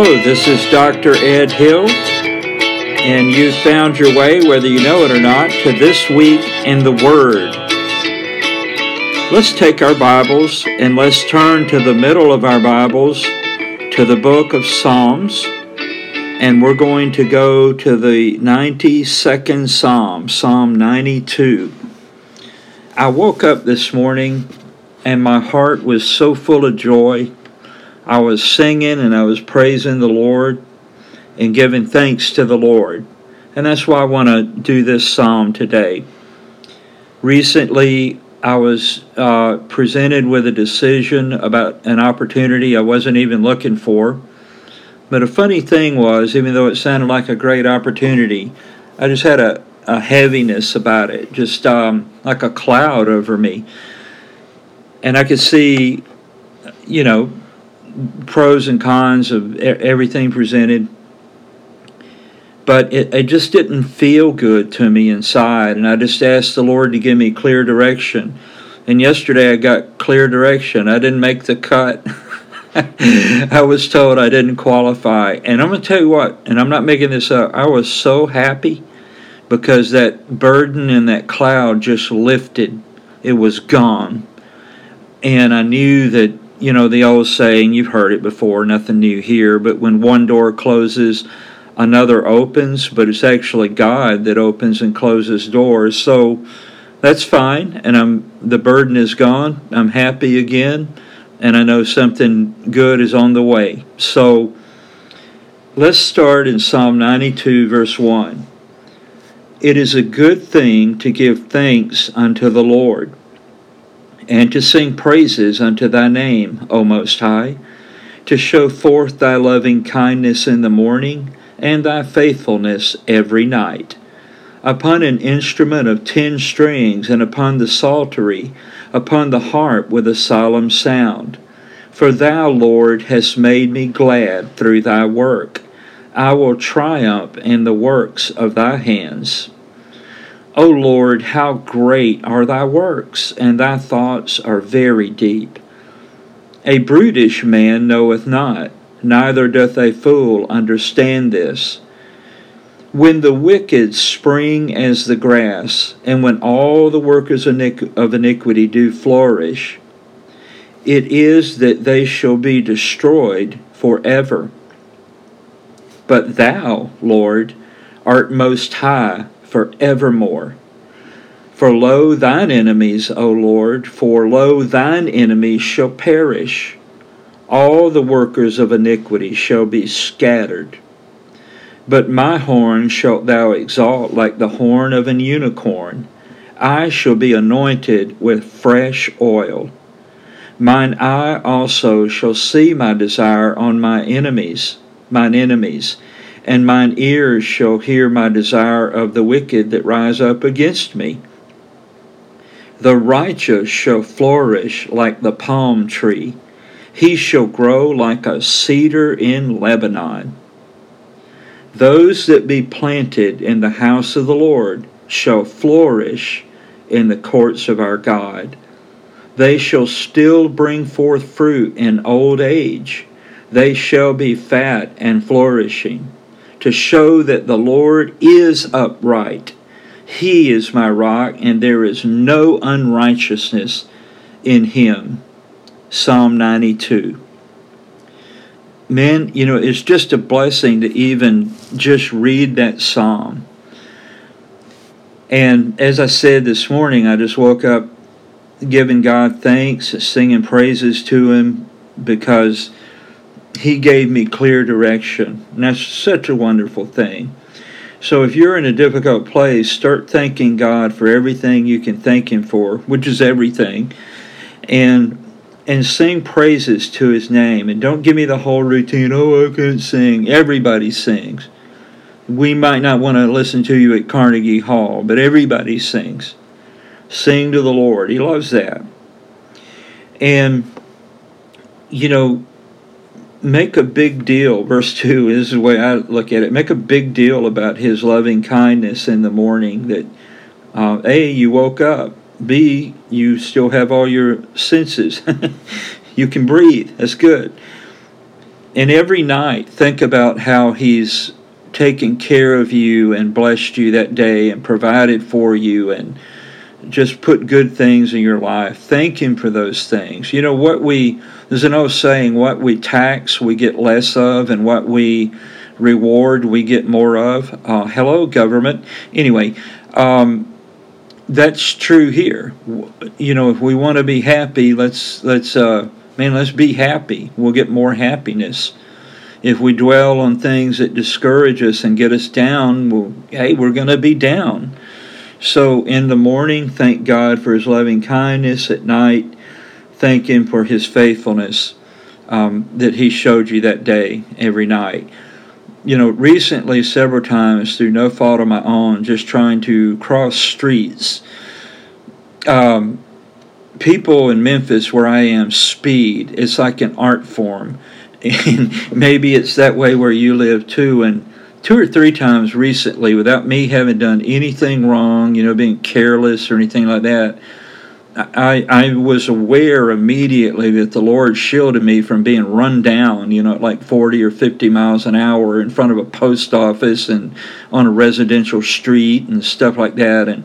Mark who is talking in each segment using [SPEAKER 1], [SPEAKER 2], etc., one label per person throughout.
[SPEAKER 1] Hello, this is Dr. Ed Hill, and you've found your way, whether you know it or not, to This Week in the Word. Let's take our Bibles and let's turn to the middle of our Bibles to the book of Psalms, and we're going to go to the 92nd Psalm, Psalm 92. I woke up this morning and my heart was so full of joy I was singing and I was praising the Lord and giving thanks to the Lord. And that's why I want to do this psalm today. Recently, I was uh, presented with a decision about an opportunity I wasn't even looking for. But a funny thing was, even though it sounded like a great opportunity, I just had a, a heaviness about it, just um, like a cloud over me. And I could see, you know, pros and cons of everything presented. But it, it just didn't feel good to me inside, and I just asked the Lord to give me clear direction. And yesterday I got clear direction. I didn't make the cut. I was told I didn't qualify. And I'm going to tell you what, and I'm not making this up, I was so happy because that burden and that cloud just lifted. It was gone. And I knew that you know, the old saying, you've heard it before, nothing new here, but when one door closes, another opens, but it's actually God that opens and closes doors. So that's fine, and I'm the burden is gone. I'm happy again, and I know something good is on the way. So let's start in Psalm 92, verse 1. It is a good thing to give thanks unto the Lord and to sing praises unto thy name, O Most High, to show forth thy loving kindness in the morning, and thy faithfulness every night. Upon an instrument of ten strings, and upon the psaltery, upon the harp with a solemn sound. For thou, Lord, hast made me glad through thy work. I will triumph in the works of thy hands. O Lord, how great are thy works, and thy thoughts are very deep. A brutish man knoweth not, neither doth a fool understand this. When the wicked spring as the grass, and when all the workers of iniquity do flourish, it is that they shall be destroyed forever. But thou, Lord, art most high for evermore. For lo, thine enemies, O Lord, for lo, thine enemies shall perish. All the workers of iniquity shall be scattered. But my horn shalt thou exalt like the horn of an unicorn. I shall be anointed with fresh oil. Mine eye also shall see my desire on my enemies, mine enemies, and mine ears shall hear my desire of the wicked that rise up against me. The righteous shall flourish like the palm tree, he shall grow like a cedar in Lebanon. Those that be planted in the house of the Lord shall flourish in the courts of our God. They shall still bring forth fruit in old age. They shall be fat and flourishing to show that the Lord is upright. He is my rock, and there is no unrighteousness in him. Psalm 92. Man, you know, it's just a blessing to even just read that psalm. And as I said this morning, I just woke up giving God thanks, singing praises to Him because he gave me clear direction. And that's such a wonderful thing. So if you're in a difficult place, start thanking God for everything you can thank Him for, which is everything, and and sing praises to His name. And don't give me the whole routine. Oh, I can't sing. Everybody sings. We might not want to listen to you at Carnegie Hall, but everybody sings. Sing to the Lord. He loves that. And you know, make a big deal. Verse 2 is the way I look at it. Make a big deal about his loving kindness in the morning that uh, A, you woke up. B, you still have all your senses. you can breathe. That's good. And every night, think about how He's taken care of you and blessed you that day and provided for you and just put good things in your life. Thank Him for those things. You know, what we, there's an old saying, what we tax, we get less of, and what we reward, we get more of. Uh, hello, government. Anyway, um, that's true here. You know, if we want to be happy, let's, let's, uh, man, let's be happy. We'll get more happiness. If we dwell on things that discourage us and get us down, well, hey, we're going to be down. So in the morning, thank God for His loving kindness. At night, thank Him for His faithfulness um, that He showed you that day, every night. You know, recently, several times, through no fault of my own, just trying to cross streets, um, people in Memphis, where I am, speed. It's like an art form. And maybe it's that way where you live too. And two or three times recently without me having done anything wrong, you know, being careless or anything like that. I, I was aware immediately that the Lord shielded me from being run down, you know, at like 40 or 50 miles an hour in front of a post office and on a residential street and stuff like that. And,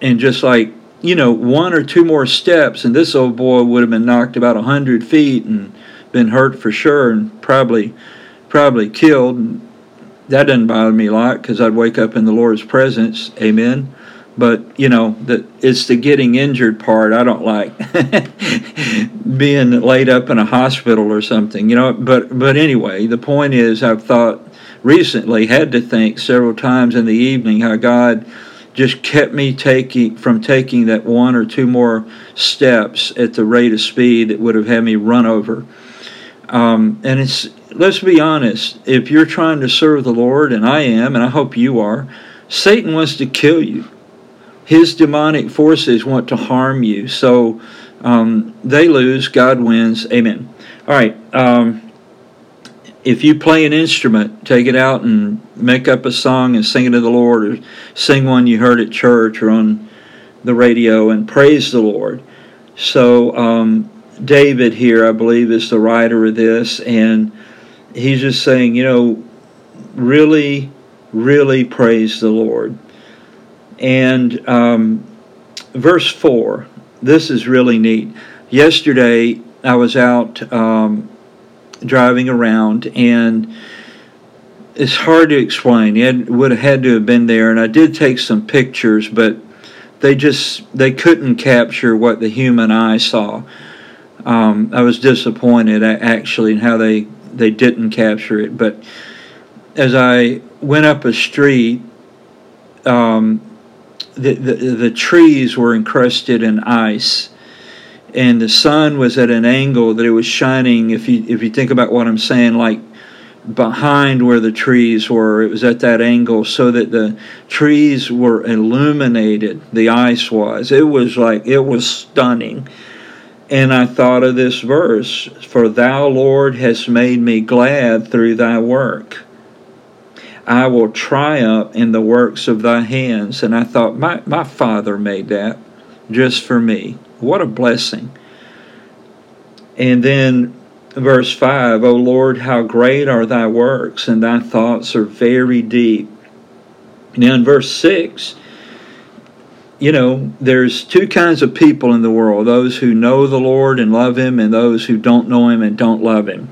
[SPEAKER 1] and just like, you know, one or two more steps, and this old boy would have been knocked about 100 feet and been hurt for sure and probably, probably killed that doesn't bother me a lot because I'd wake up in the Lord's presence. Amen. But you know that it's the getting injured part I don't like. Being laid up in a hospital or something, you know. But but anyway, the point is, I've thought recently, had to think several times in the evening how God just kept me taking from taking that one or two more steps at the rate of speed that would have had me run over. Um, and it's let's be honest, if you're trying to serve the Lord, and I am, and I hope you are, Satan wants to kill you. His demonic forces want to harm you. So um, they lose, God wins. Amen. All right. Um, if you play an instrument, take it out and make up a song and sing it to the Lord, or sing one you heard at church or on the radio and praise the Lord. So, um, David here, I believe, is the writer of this, and he's just saying, you know, really, really praise the Lord. And um, verse 4, this is really neat. Yesterday, I was out um, driving around, and it's hard to explain. It would have had to have been there, and I did take some pictures, but they just they couldn't capture what the human eye saw. Um, I was disappointed actually in how they they didn't capture it. But as I went up a street, um, the, the, the trees were encrusted in ice, and the sun was at an angle that it was shining. If you if you think about what I'm saying, like behind where the trees were, it was at that angle, so that the trees were illuminated. The ice was. It was like it was stunning and I thought of this verse For thou, Lord, hast made me glad through thy work. I will triumph in the works of thy hands. And I thought, my, my father made that just for me. What a blessing. And then verse 5 O Lord, how great are thy works, and thy thoughts are very deep. Now in verse 6, you know, there's two kinds of people in the world those who know the Lord and love Him, and those who don't know Him and don't love Him.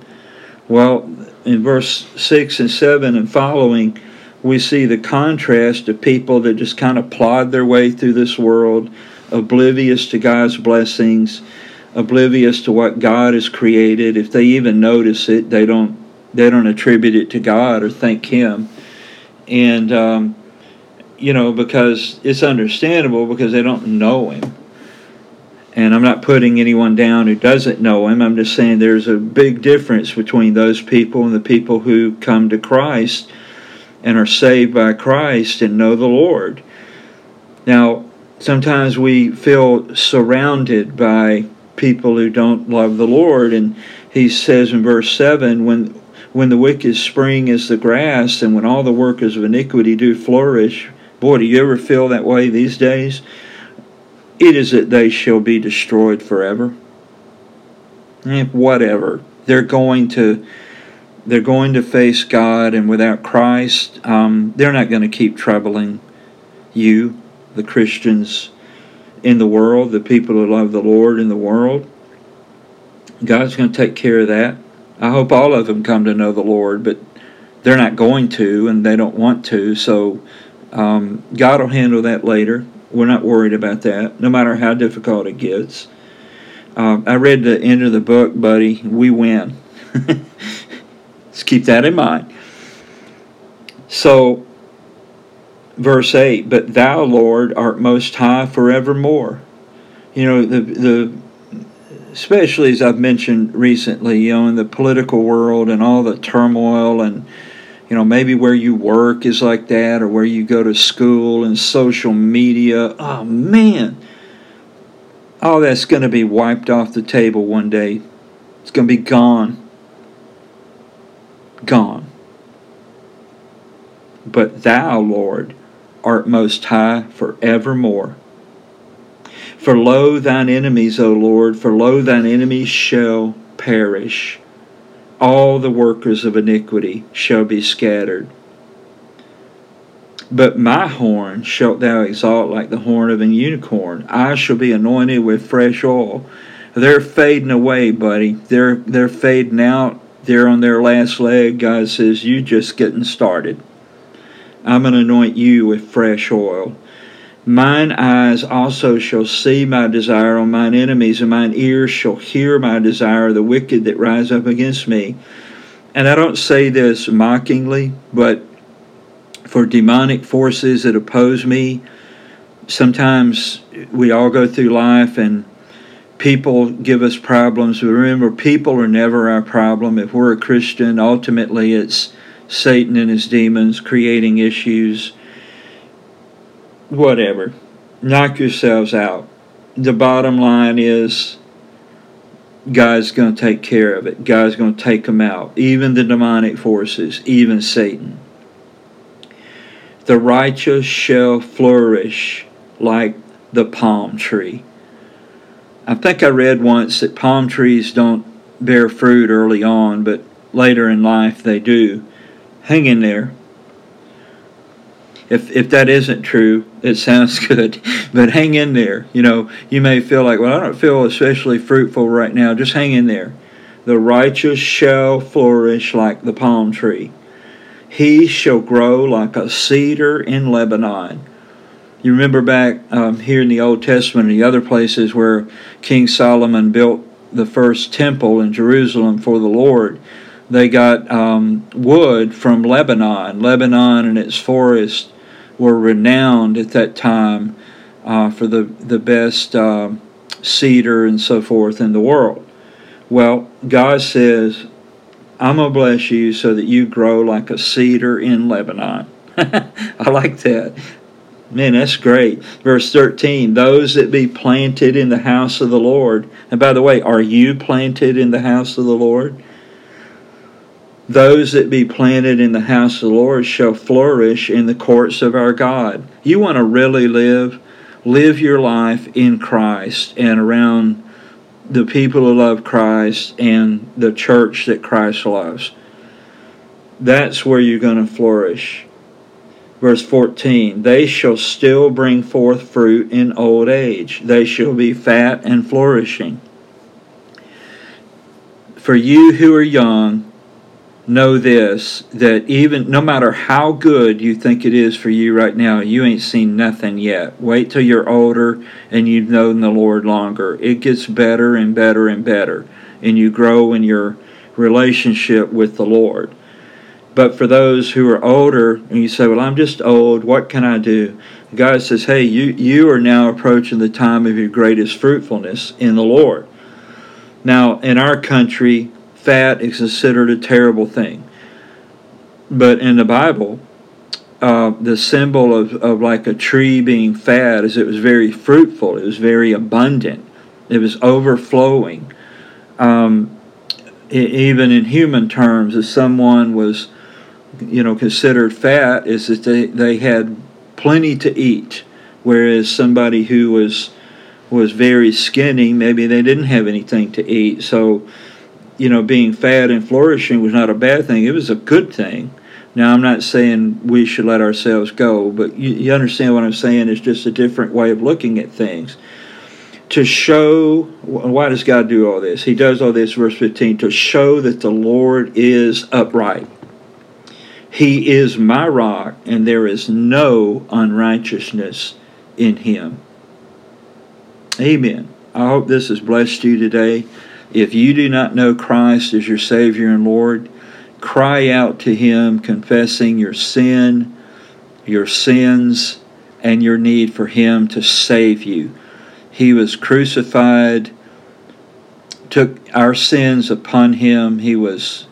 [SPEAKER 1] Well, in verse 6 and 7 and following, we see the contrast of people that just kind of plod their way through this world, oblivious to God's blessings, oblivious to what God has created. If they even notice it, they don't they don't attribute it to God or thank Him. And um, you know, because it's understandable because they don't know him. And I'm not putting anyone down who doesn't know him. I'm just saying there's a big difference between those people and the people who come to Christ and are saved by Christ and know the Lord. Now, sometimes we feel surrounded by people who don't love the Lord. And he says in verse 7 when, when the wicked spring as the grass, and when all the workers of iniquity do flourish, Boy, do you ever feel that way these days? It is that they shall be destroyed forever. Eh, whatever. They're going to they're going to face God, and without Christ, um, they're not going to keep troubling you, the Christians in the world, the people who love the Lord in the world. God's going to take care of that. I hope all of them come to know the Lord, but they're not going to, and they don't want to. So um, God will handle that later. We're not worried about that, no matter how difficult it gets. Um, I read the end of the book, buddy. We win. Let's keep that in mind. So, verse 8 But thou, Lord, art most high forevermore. You know, the, the especially as I've mentioned recently, you know, in the political world and all the turmoil and you know, maybe where you work is like that or where you go to school and social media. Oh man. All that's going to be wiped off the table one day. It's going to be gone. Gone. But thou, Lord, art most high forevermore. For lo, thine enemies, O Lord, for lo, thine enemies shall perish. All the workers of iniquity shall be scattered. But my horn shalt thou exalt like the horn of an unicorn. I shall be anointed with fresh oil. They're fading away, buddy. They're they're fading out. They're on their last leg. God says, You just getting started. I'm to anoint you with fresh oil. Mine eyes also shall see my desire on mine enemies, and mine ears shall hear my desire, of the wicked that rise up against me. And I don't say this mockingly, but for demonic forces that oppose me, sometimes we all go through life and people give us problems. But remember, people are never our problem. If we're a Christian, ultimately it's Satan and his demons creating issues. Whatever. Knock yourselves out. The bottom line is God's going to take care of it. God's going to take them out. Even the demonic forces, even Satan. The righteous shall flourish like the palm tree. I think I read once that palm trees don't bear fruit early on, but later in life they do hang in there. If, if that isn't true, it sounds good, but hang in there. You know, you may feel like, well, I don't feel especially fruitful right now. Just hang in there. The righteous shall flourish like the palm tree. He shall grow like a cedar in Lebanon. You remember back um, here in the Old Testament and the other places where King Solomon built the first temple in Jerusalem for the Lord they got um, wood from Lebanon. Lebanon and its forests were renowned at that time uh, for the, the best uh, cedar and so forth in the world. Well, God says, I'm to bless you so that you grow like a cedar in Lebanon. I like that. Man, that's great. Verse 13 Those that be planted in the house of the Lord. And by the way, are you planted in the house of the Lord? Those that be planted in the house of the Lord shall flourish in the courts of our God. You want to really live? Live your life in Christ and around the people who love Christ and the church that Christ loves. That's where you're going to flourish. Verse 14 They shall still bring forth fruit in old age, they shall be fat and flourishing. For you who are young, know this that even no matter how good you think it is for you right now, you ain't seen nothing yet. Wait till you're older and you've known the Lord longer. It gets better and better and better, and you grow in your relationship with the Lord. But for those who are older, and you say, Well, I'm just old, what can I do? God says, Hey, you, you are now approaching the time of your greatest fruitfulness in the Lord. Now, in our country, fat is considered a terrible thing. But in the Bible, uh, the symbol of, of like a tree being fat is it was very fruitful, it was very abundant, it was overflowing. Um, even in human terms, if someone was, you know, considered fat, is that they, they had plenty to eat, whereas somebody who was was very skinny, maybe they didn't have anything to eat. So you know, being fat and flourishing was not a bad thing. It was a good thing. Now, I'm not saying we should let ourselves go, but you, you understand what I'm saying? It's just a different way of looking at things. To show, why does God do all this? He does all this, verse 15, to show that the Lord is upright. He is my rock, and there is no unrighteousness in him. Amen. I hope this has blessed you today. If you do not know Christ as your Savior and Lord, cry out to Him, confessing your sin, your sins, and your need for Him to save you. He was crucified, took our sins upon Him. He was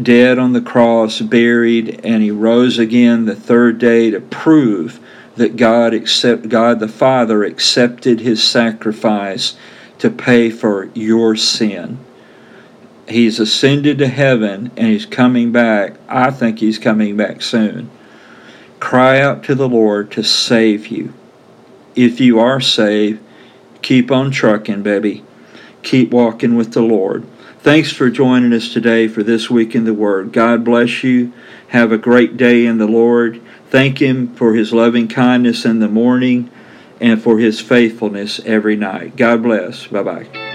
[SPEAKER 1] dead on the cross, buried, and He rose again the third day to prove that God accept God the Father accepted his sacrifice to pay for your sin. He's ascended to heaven and he's coming back. I think he's coming back soon. Cry out to the Lord to save you. If you are saved, keep on trucking, baby. Keep walking with the Lord. Thanks for joining us today for this week in the Word. God bless you. Have a great day in the Lord. Thank Him for His loving kindness in the morning and for His faithfulness every night. God bless. Bye bye.